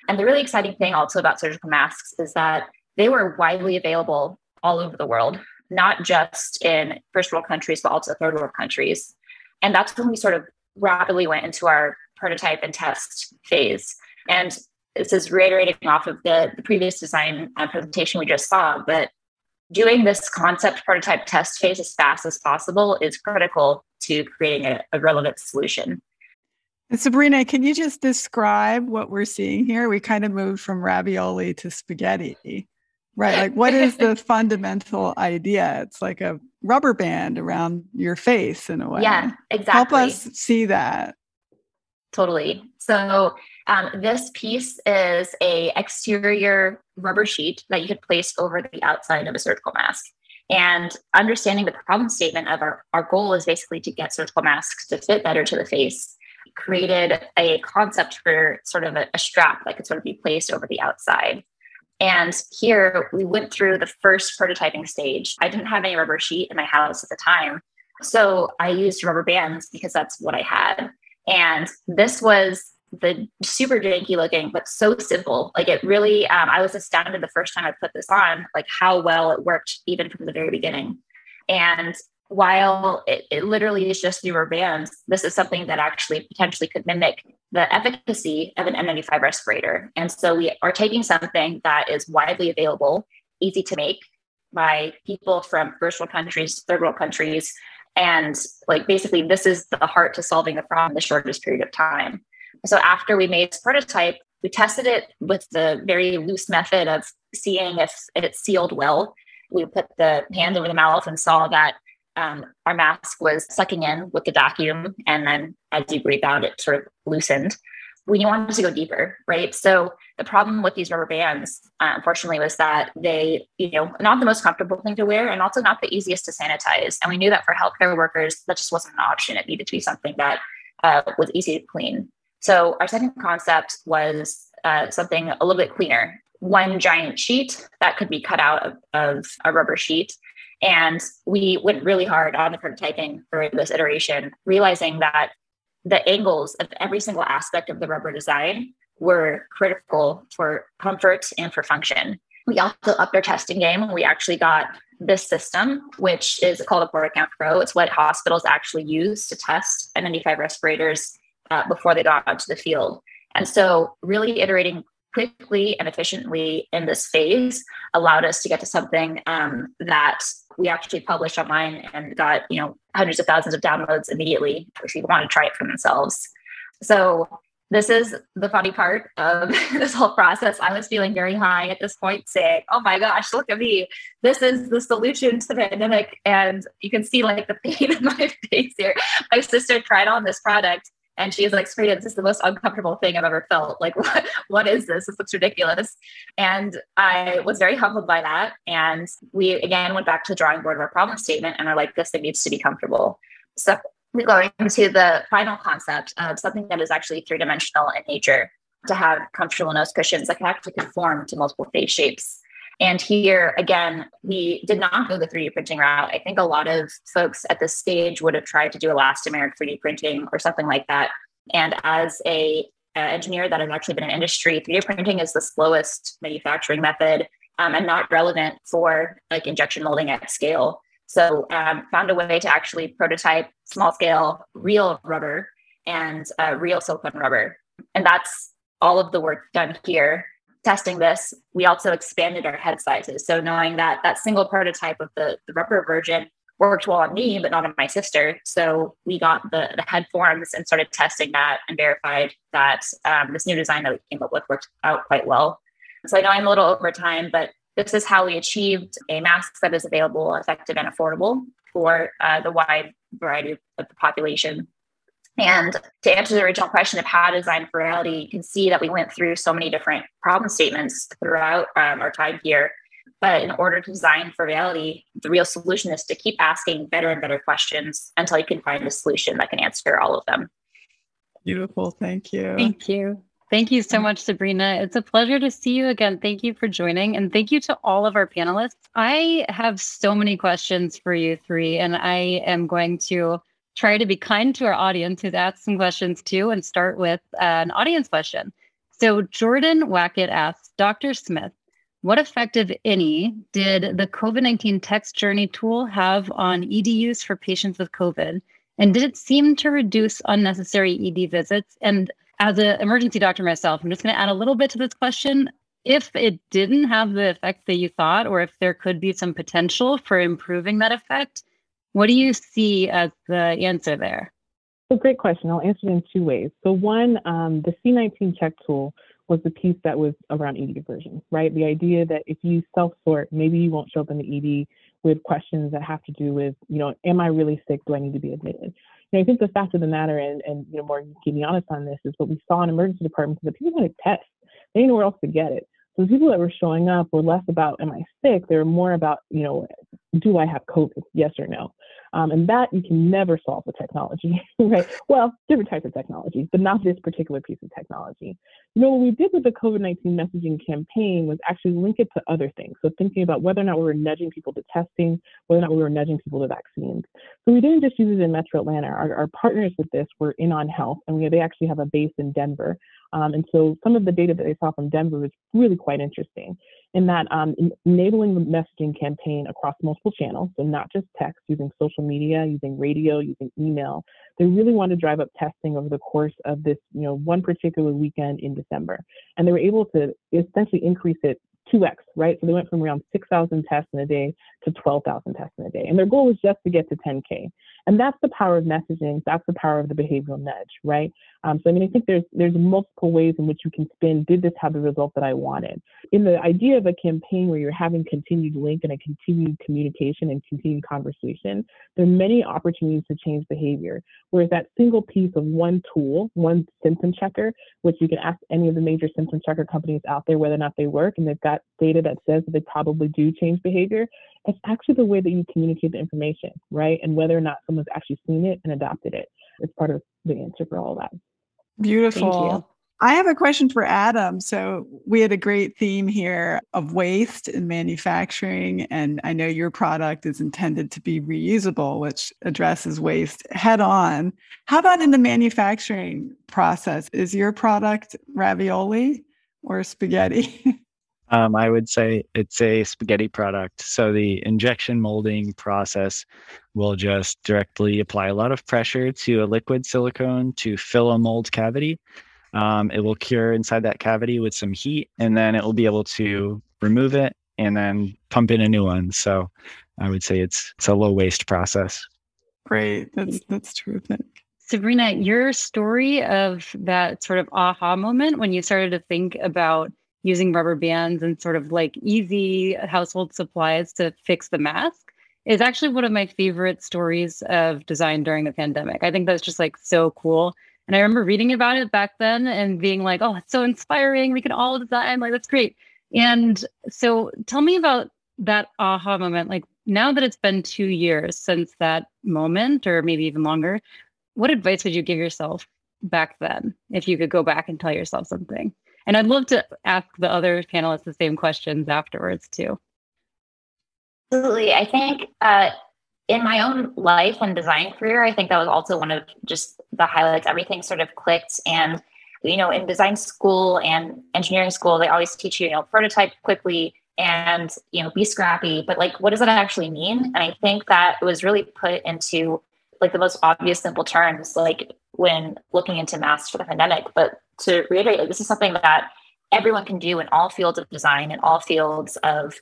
And the really exciting thing also about surgical masks is that they were widely available all over the world, not just in first world countries, but also third world countries. And that's when we sort of rapidly went into our prototype and test phase. And this is reiterating off of the, the previous design uh, presentation we just saw, but doing this concept prototype test phase as fast as possible is critical to creating a, a relevant solution. And Sabrina, can you just describe what we're seeing here? We kind of moved from ravioli to spaghetti, right? Like, what is the fundamental idea? It's like a rubber band around your face in a way. Yeah, exactly. Help us see that. Totally. So um, this piece is a exterior rubber sheet that you could place over the outside of a surgical mask. And understanding the problem statement of our, our goal is basically to get surgical masks to fit better to the face. Created a concept for sort of a, a strap that could sort of be placed over the outside. And here we went through the first prototyping stage. I didn't have any rubber sheet in my house at the time. So I used rubber bands because that's what I had. And this was the super janky looking, but so simple. Like it really, um, I was astounded the first time I put this on, like how well it worked even from the very beginning. And while it, it literally is just newer bands, this is something that actually potentially could mimic the efficacy of an N95 respirator. And so we are taking something that is widely available, easy to make by people from first world countries, third world countries. And like basically, this is the heart to solving the problem in the shortest period of time. So after we made this prototype, we tested it with the very loose method of seeing if it sealed well. We put the hand over the mouth and saw that um, our mask was sucking in with the vacuum. And then as you breathe out, it sort of loosened. We wanted to go deeper, right? So the problem with these rubber bands, uh, unfortunately, was that they, you know, not the most comfortable thing to wear and also not the easiest to sanitize. And we knew that for healthcare workers, that just wasn't an option. It needed to be something that uh, was easy to clean. So our second concept was uh, something a little bit cleaner. One giant sheet that could be cut out of, of a rubber sheet. And we went really hard on the prototyping for this iteration, realizing that the angles of every single aspect of the rubber design were critical for comfort and for function. We also upped our testing game. We actually got this system, which is called a Portacount Pro. It's what hospitals actually use to test N95 respirators uh, before they got onto the field. And so, really iterating quickly and efficiently in this phase allowed us to get to something um, that we actually published online and got you know hundreds of thousands of downloads immediately if people want to try it for themselves. So this is the funny part of this whole process. I was feeling very high at this point, saying, "Oh my gosh, look at me! This is the solution to the pandemic." And you can see like the pain in my face here. My sister tried on this product and she's like, Serena, this is the most uncomfortable thing I've ever felt. Like, what, what is this? This looks ridiculous. And I was very humbled by that. And we again went back to the drawing board of our problem statement and are like, this thing needs to be comfortable. So we go into the final concept of something that is actually three dimensional in nature to have comfortable nose cushions that can actually conform to multiple face shapes. And here again, we did not go the 3D printing route. I think a lot of folks at this stage would have tried to do elastomeric 3D printing or something like that. And as a uh, engineer that has actually been in industry, 3D printing is the slowest manufacturing method um, and not relevant for like injection molding at scale. So um, found a way to actually prototype small scale real rubber and uh, real silicone rubber. And that's all of the work done here testing this, we also expanded our head sizes. So knowing that that single prototype of the, the rubber version worked well on me, but not on my sister. So we got the, the head forms and started testing that and verified that um, this new design that we came up with worked out quite well. So I know I'm a little over time, but this is how we achieved a mask that is available, effective, and affordable for uh, the wide variety of the population. And to answer the original question of how to design for reality, you can see that we went through so many different problem statements throughout um, our time here. But in order to design for reality, the real solution is to keep asking better and better questions until you can find a solution that can answer all of them. Beautiful. Thank you. Thank you. Thank you so much, Sabrina. It's a pleasure to see you again. Thank you for joining. And thank you to all of our panelists. I have so many questions for you three, and I am going to try to be kind to our audience who's asked some questions too and start with an audience question. So, Jordan Wackett asks Dr. Smith, what effect, if any, did the COVID 19 text journey tool have on ED use for patients with COVID? And did it seem to reduce unnecessary ED visits? And as an emergency doctor myself, I'm just going to add a little bit to this question. If it didn't have the effect that you thought, or if there could be some potential for improving that effect, what do you see as the answer there? A great question. I'll answer it in two ways. So, one, um, the C19 check tool was the piece that was around ED diversion, right? The idea that if you self sort, maybe you won't show up in the ED with questions that have to do with, you know, am I really sick? Do I need to be admitted? And I think the fact of the matter, and, and you know, more keep me honest on this, is what we saw in emergency departments is that people wanted tests. They didn't know where else to get it. So the people that were showing up were less about, am I sick? They were more about, you know, do I have COVID? Yes or no? Um, and that you can never solve with technology, right? Well, different types of technology, but not this particular piece of technology. You know, what we did with the COVID 19 messaging campaign was actually link it to other things. So, thinking about whether or not we were nudging people to testing, whether or not we were nudging people to vaccines. So, we didn't just use it in Metro Atlanta. Our, our partners with this were In On Health, and we, they actually have a base in Denver. Um, and so, some of the data that they saw from Denver was really quite interesting in that um, enabling the messaging campaign across multiple channels, so not just text, using social media, using radio, using email. They really wanted to drive up testing over the course of this, you know, one particular weekend in December, and they were able to essentially increase it 2x, right? So they went from around 6,000 tests in a day to 12,000 tests in a day. And their goal was just to get to 10K. And that's the power of messaging. That's the power of the behavioral nudge, right? Um, so I mean, I think there's there's multiple ways in which you can spin. Did this have the result that I wanted? In the idea of a campaign where you're having continued link and a continued communication and continued conversation, there are many opportunities to change behavior. Whereas that single piece of one tool, one symptom checker, which you can ask any of the major symptom checker companies out there whether or not they work, and they've got data that says that they probably do change behavior. It's actually the way that you communicate the information, right? And whether or not someone's actually seen it and adopted it. It's part of the answer for all that. Beautiful. I have a question for Adam. So, we had a great theme here of waste in manufacturing, and I know your product is intended to be reusable, which addresses waste head on. How about in the manufacturing process? Is your product ravioli or spaghetti? Um, I would say it's a spaghetti product. So the injection molding process will just directly apply a lot of pressure to a liquid silicone to fill a mold cavity. Um, it will cure inside that cavity with some heat, and then it will be able to remove it and then pump in a new one. So I would say it's it's a low waste process. Great, that's that's terrific. Sabrina, your story of that sort of aha moment when you started to think about using rubber bands and sort of like easy household supplies to fix the mask is actually one of my favorite stories of design during the pandemic. I think that's just like so cool. And I remember reading about it back then and being like, oh, it's so inspiring. We can all design. Like, that's great. And so tell me about that aha moment. Like, now that it's been two years since that moment, or maybe even longer, what advice would you give yourself back then if you could go back and tell yourself something? And I'd love to ask the other panelists the same questions afterwards too. Absolutely. I think uh, in my own life and design career, I think that was also one of just the highlights. Everything sort of clicked. And, you know, in design school and engineering school, they always teach you, you know, prototype quickly and, you know, be scrappy. But like, what does that actually mean? And I think that was really put into like the most obvious, simple terms, like when looking into masks for the pandemic. But to reiterate, like, this is something that everyone can do in all fields of design and all fields of,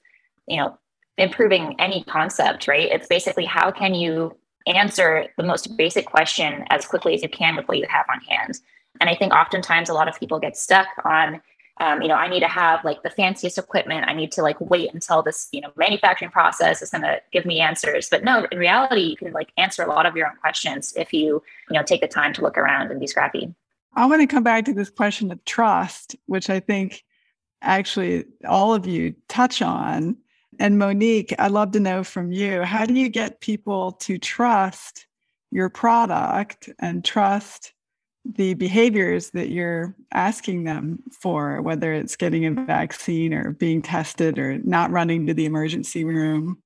you know, improving any concept, right? It's basically how can you answer the most basic question as quickly as you can with what you have on hand. And I think oftentimes a lot of people get stuck on, um, you know, I need to have like the fanciest equipment. I need to like wait until this, you know, manufacturing process is going to give me answers. But no, in reality, you can like answer a lot of your own questions if you, you know, take the time to look around and be scrappy. I want to come back to this question of trust, which I think actually all of you touch on. And Monique, I'd love to know from you how do you get people to trust your product and trust the behaviors that you're asking them for, whether it's getting a vaccine or being tested or not running to the emergency room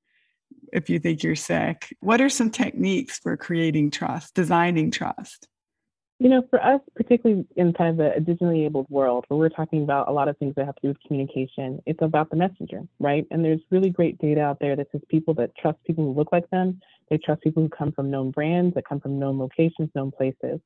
if you think you're sick. What are some techniques for creating trust, designing trust? You know, for us, particularly in kind of a digitally enabled world where we're talking about a lot of things that have to do with communication, it's about the messenger, right? And there's really great data out there that says people that trust people who look like them, they trust people who come from known brands, that come from known locations, known places.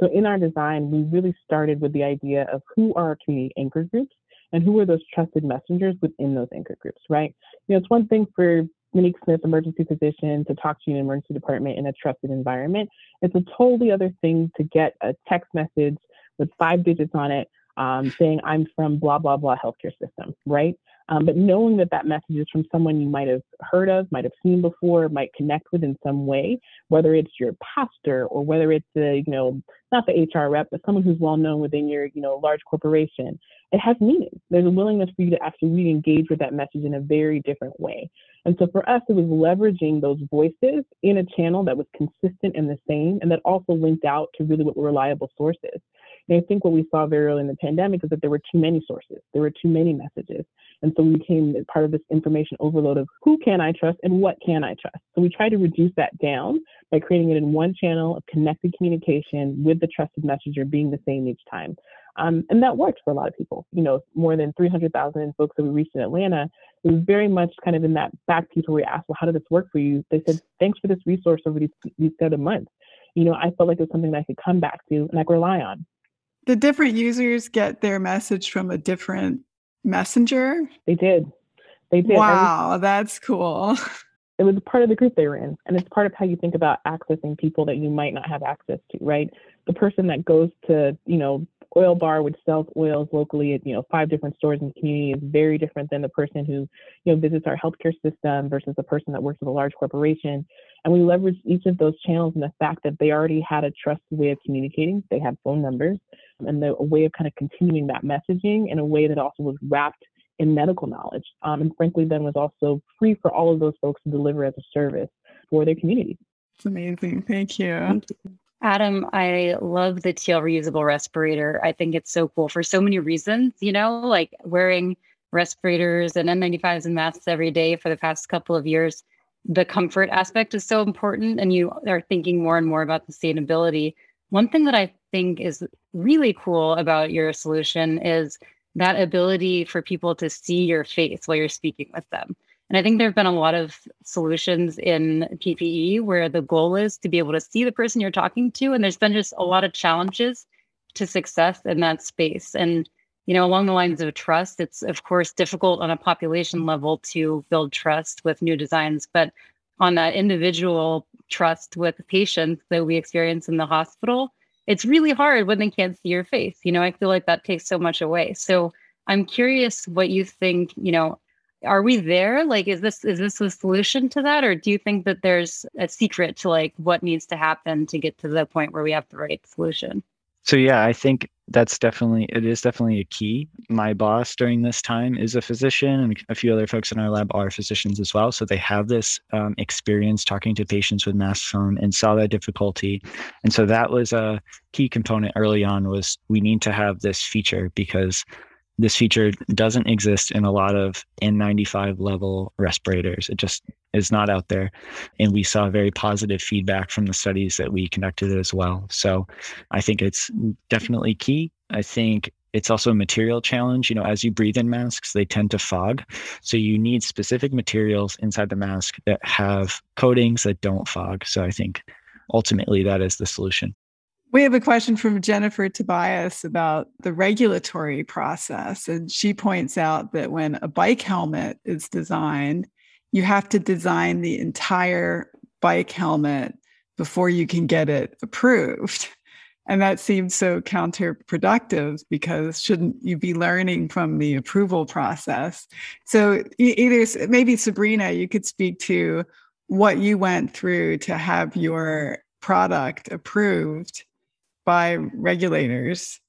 So in our design, we really started with the idea of who are our community anchor groups and who are those trusted messengers within those anchor groups, right? You know, it's one thing for Monique Smith, emergency physician, to talk to you in emergency department in a trusted environment. It's a totally other thing to get a text message with five digits on it um, saying, I'm from blah, blah, blah healthcare system, right? Um, but knowing that that message is from someone you might have heard of, might have seen before, might connect with in some way, whether it's your pastor or whether it's a, you know, not the HR rep, but someone who's well known within your, you know, large corporation, it has meaning. There's a willingness for you to actually really engage with that message in a very different way. And so for us, it was leveraging those voices in a channel that was consistent and the same, and that also linked out to really what were reliable sources. And I think what we saw very early in the pandemic is that there were too many sources, there were too many messages. And so we became part of this information overload of who can I trust and what can I trust. So we try to reduce that down by creating it in one channel of connected communication with the trusted messenger being the same each time. Um, and that worked for a lot of people. You know, more than 300,000 folks that we reached in Atlanta. It was very much kind of in that back piece where we asked, well, how did this work for you? They said, thanks for this resource over these, these seven months. You know, I felt like it was something that I could come back to and I could rely on. The different users get their message from a different messenger? They did. They did. Wow, that's cool. It was part of the group they were in. And it's part of how you think about accessing people that you might not have access to, right? The person that goes to, you know, oil bar which sells oils locally at you know five different stores in the community is very different than the person who you know visits our healthcare system versus the person that works with a large corporation and we leveraged each of those channels and the fact that they already had a trusted way of communicating they had phone numbers and the, a way of kind of continuing that messaging in a way that also was wrapped in medical knowledge um, and frankly then was also free for all of those folks to deliver as a service for their community it's amazing thank you, thank you. Adam, I love the TL reusable respirator. I think it's so cool for so many reasons, you know, like wearing respirators and N95s and masks every day for the past couple of years. The comfort aspect is so important, and you are thinking more and more about sustainability. One thing that I think is really cool about your solution is that ability for people to see your face while you're speaking with them. And I think there have been a lot of solutions in PPE where the goal is to be able to see the person you're talking to. And there's been just a lot of challenges to success in that space. And, you know, along the lines of trust, it's of course difficult on a population level to build trust with new designs. But on that individual trust with patients that we experience in the hospital, it's really hard when they can't see your face. You know, I feel like that takes so much away. So I'm curious what you think, you know, are we there like is this is this a solution to that or do you think that there's a secret to like what needs to happen to get to the point where we have the right solution so yeah i think that's definitely it is definitely a key. My boss during this time is a physician and a few other folks in our lab are physicians as well. So they have this um, experience talking to patients with masks on and saw that difficulty. And so that was a key component early on was we need to have this feature because this feature doesn't exist in a lot of N95 level respirators. It just is not out there. And we saw very positive feedback from the studies that we conducted as well. So I think it's definitely key. I think it's also a material challenge. You know, as you breathe in masks, they tend to fog. So you need specific materials inside the mask that have coatings that don't fog. So I think ultimately that is the solution. We have a question from Jennifer Tobias about the regulatory process. And she points out that when a bike helmet is designed, you have to design the entire bike helmet before you can get it approved. And that seems so counterproductive because shouldn't you be learning from the approval process? So, either maybe Sabrina, you could speak to what you went through to have your product approved by regulators?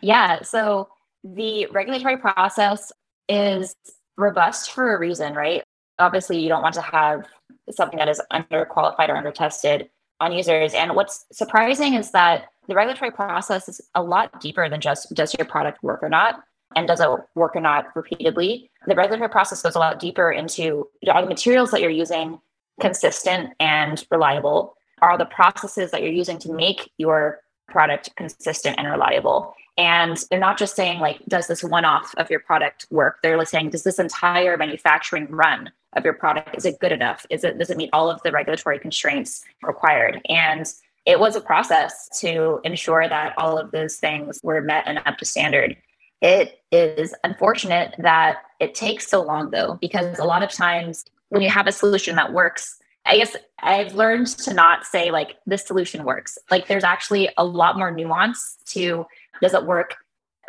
Yeah, so the regulatory process is robust for a reason, right? obviously you don't want to have something that is underqualified or undertested on users. And what's surprising is that the regulatory process is a lot deeper than just does your product work or not? And does it work or not repeatedly? The regulatory process goes a lot deeper into are the materials that you're using consistent and reliable? Are the processes that you're using to make your product consistent and reliable? And they're not just saying, like, does this one off of your product work? They're saying, does this entire manufacturing run of your product, is it good enough? Is it, does it meet all of the regulatory constraints required? And it was a process to ensure that all of those things were met and up to standard. It is unfortunate that it takes so long, though, because a lot of times when you have a solution that works, I guess I've learned to not say like this solution works. Like there's actually a lot more nuance to does it work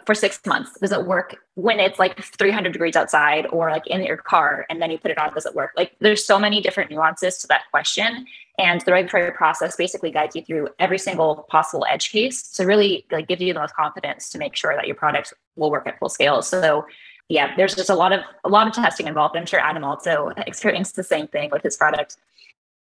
for six months? Does it work when it's like 300 degrees outside or like in your car and then you put it on? Does it work? Like there's so many different nuances to that question. And the regulatory process basically guides you through every single possible edge case to really like give you the most confidence to make sure that your product will work at full scale. So yeah, there's just a lot of a lot of testing involved. I'm sure Adam also experienced the same thing with his product.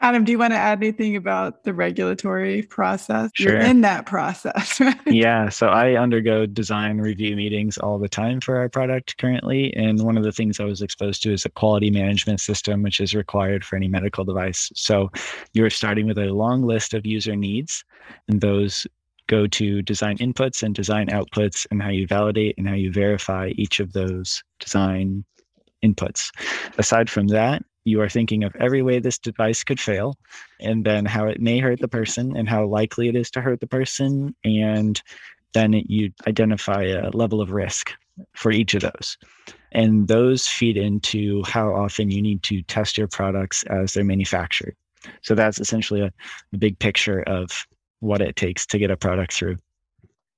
Adam, do you want to add anything about the regulatory process? Sure. You're in that process, right? Yeah. So I undergo design review meetings all the time for our product currently. And one of the things I was exposed to is a quality management system, which is required for any medical device. So you're starting with a long list of user needs, and those go to design inputs and design outputs, and how you validate and how you verify each of those design inputs. Aside from that, you are thinking of every way this device could fail and then how it may hurt the person and how likely it is to hurt the person and then you identify a level of risk for each of those. And those feed into how often you need to test your products as they're manufactured. So that's essentially a, a big picture of what it takes to get a product through.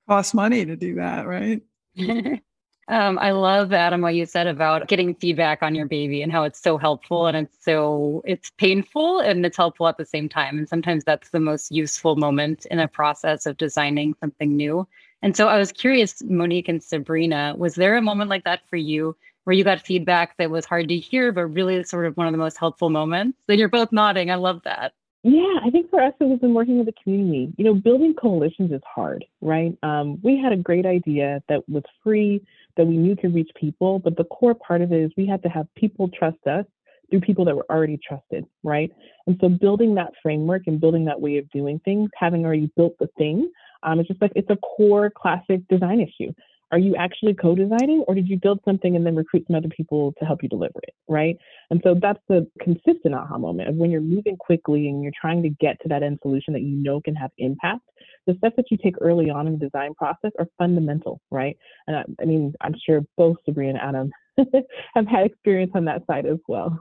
Costs money to do that, right? Um, I love Adam what you said about getting feedback on your baby and how it's so helpful and it's so it's painful and it's helpful at the same time. And sometimes that's the most useful moment in a process of designing something new. And so I was curious, Monique and Sabrina, was there a moment like that for you where you got feedback that was hard to hear, but really sort of one of the most helpful moments? Then you're both nodding. I love that. Yeah, I think for us, it was in working with the community. You know, building coalitions is hard, right? Um, we had a great idea that was free, that we knew could reach people, but the core part of it is we had to have people trust us through people that were already trusted, right? And so building that framework and building that way of doing things, having already built the thing, um, it's just like it's a core classic design issue are you actually co-designing or did you build something and then recruit some other people to help you deliver it right? And so that's the consistent aha moment of when you're moving quickly and you're trying to get to that end solution that you know can have impact the steps that you take early on in the design process are fundamental right? And i, I mean i'm sure both sabrina and adam have had experience on that side as well.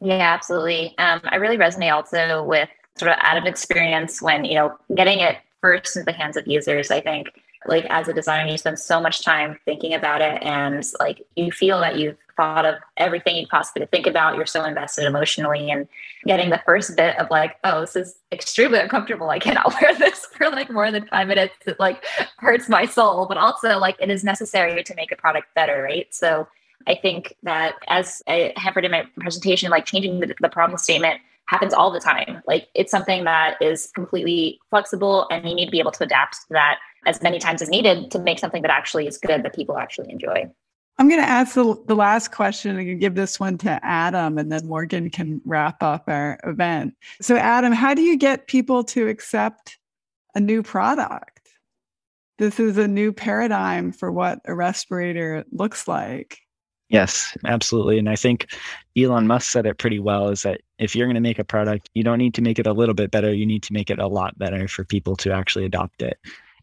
Yeah absolutely. Um, i really resonate also with sort of Adam's experience when you know getting it first into the hands of users i think like as a designer you spend so much time thinking about it and like you feel that you've thought of everything you possibly think about. You're so invested emotionally and getting the first bit of like oh this is extremely uncomfortable. I cannot wear this for like more than five minutes. It like hurts my soul but also like it is necessary to make a product better right? So i think that as i heard in my presentation like changing the, the problem statement happens all the time. Like it's something that is completely flexible and you need to be able to adapt to that as many times as needed to make something that actually is good that people actually enjoy. I'm going to ask the, the last question and give this one to Adam, and then Morgan can wrap up our event. So, Adam, how do you get people to accept a new product? This is a new paradigm for what a respirator looks like. Yes, absolutely. And I think Elon Musk said it pretty well is that if you're going to make a product, you don't need to make it a little bit better. You need to make it a lot better for people to actually adopt it.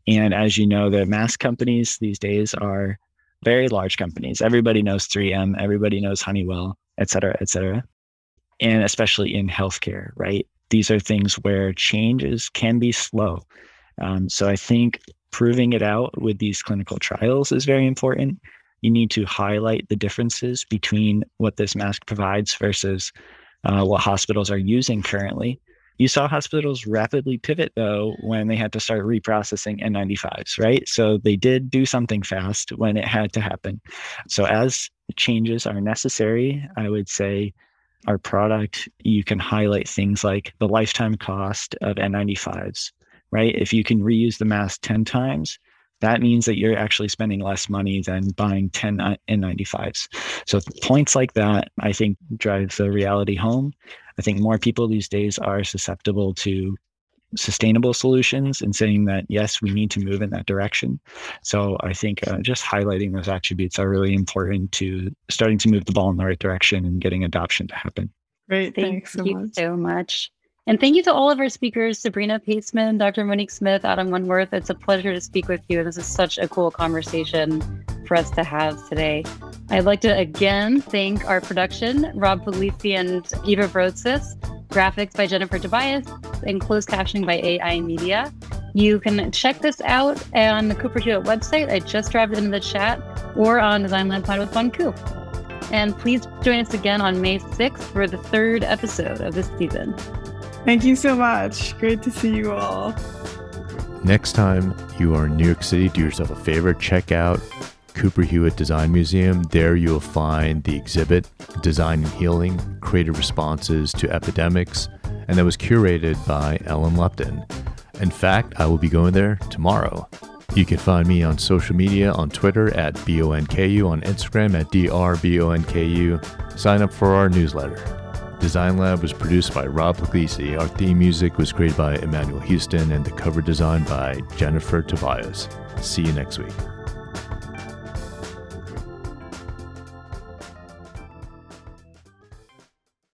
And as you know, the mass companies these days are very large companies. Everybody knows 3M, everybody knows Honeywell, et cetera, et cetera. And especially in healthcare, right? These are things where changes can be slow. Um, so I think proving it out with these clinical trials is very important you need to highlight the differences between what this mask provides versus uh, what hospitals are using currently. You saw hospitals rapidly pivot though when they had to start reprocessing N95s, right? So they did do something fast when it had to happen. So as changes are necessary, I would say our product, you can highlight things like the lifetime cost of N95s, right? If you can reuse the mask 10 times, that means that you're actually spending less money than buying 10 N95s. So points like that, I think, drive the reality home. I think more people these days are susceptible to sustainable solutions and saying that yes we need to move in that direction so i think uh, just highlighting those attributes are really important to starting to move the ball in the right direction and getting adoption to happen great thank thanks so you much. so much and thank you to all of our speakers, Sabrina Paseman, Dr. Monique Smith, Adam Wentworth. It's a pleasure to speak with you. And this is such a cool conversation for us to have today. I'd like to again thank our production, Rob Puglisi and Eva Broadsis, graphics by Jennifer Tobias, and closed captioning by AI Media. You can check this out on the Cooper Hewitt website. I just dropped it into the chat or on Design Lab Pod with Bon Ku. And please join us again on May 6th for the third episode of this season. Thank you so much. Great to see you all. Next time you are in New York City, do yourself a favor, check out Cooper Hewitt Design Museum. There you'll find the exhibit, Design and Healing Creative Responses to Epidemics, and that was curated by Ellen Lupton. In fact, I will be going there tomorrow. You can find me on social media on Twitter at BONKU, on Instagram at DRBONKU. Sign up for our newsletter. Design Lab was produced by Rob Puglisi. Our theme music was created by Emmanuel Houston and the cover design by Jennifer Tobias. See you next week.